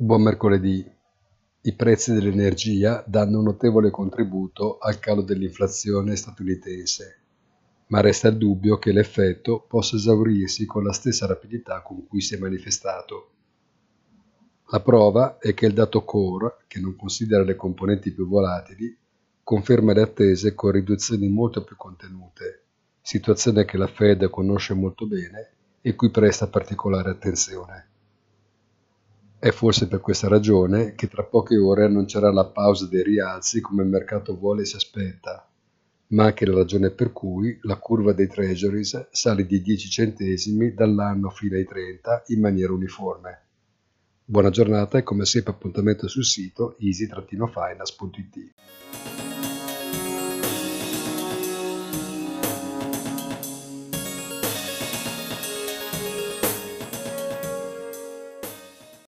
Buon mercoledì. I prezzi dell'energia danno un notevole contributo al calo dell'inflazione statunitense, ma resta il dubbio che l'effetto possa esaurirsi con la stessa rapidità con cui si è manifestato. La prova è che il dato core, che non considera le componenti più volatili, conferma le attese con riduzioni molto più contenute, situazione che la Fed conosce molto bene e cui presta particolare attenzione. È forse per questa ragione che tra poche ore annuncerà la pausa dei rialzi come il mercato vuole e si aspetta, ma anche la ragione per cui la curva dei treasuries sale di 10 centesimi dall'anno fino ai 30 in maniera uniforme. Buona giornata e come sempre appuntamento sul sito easy-finance.it.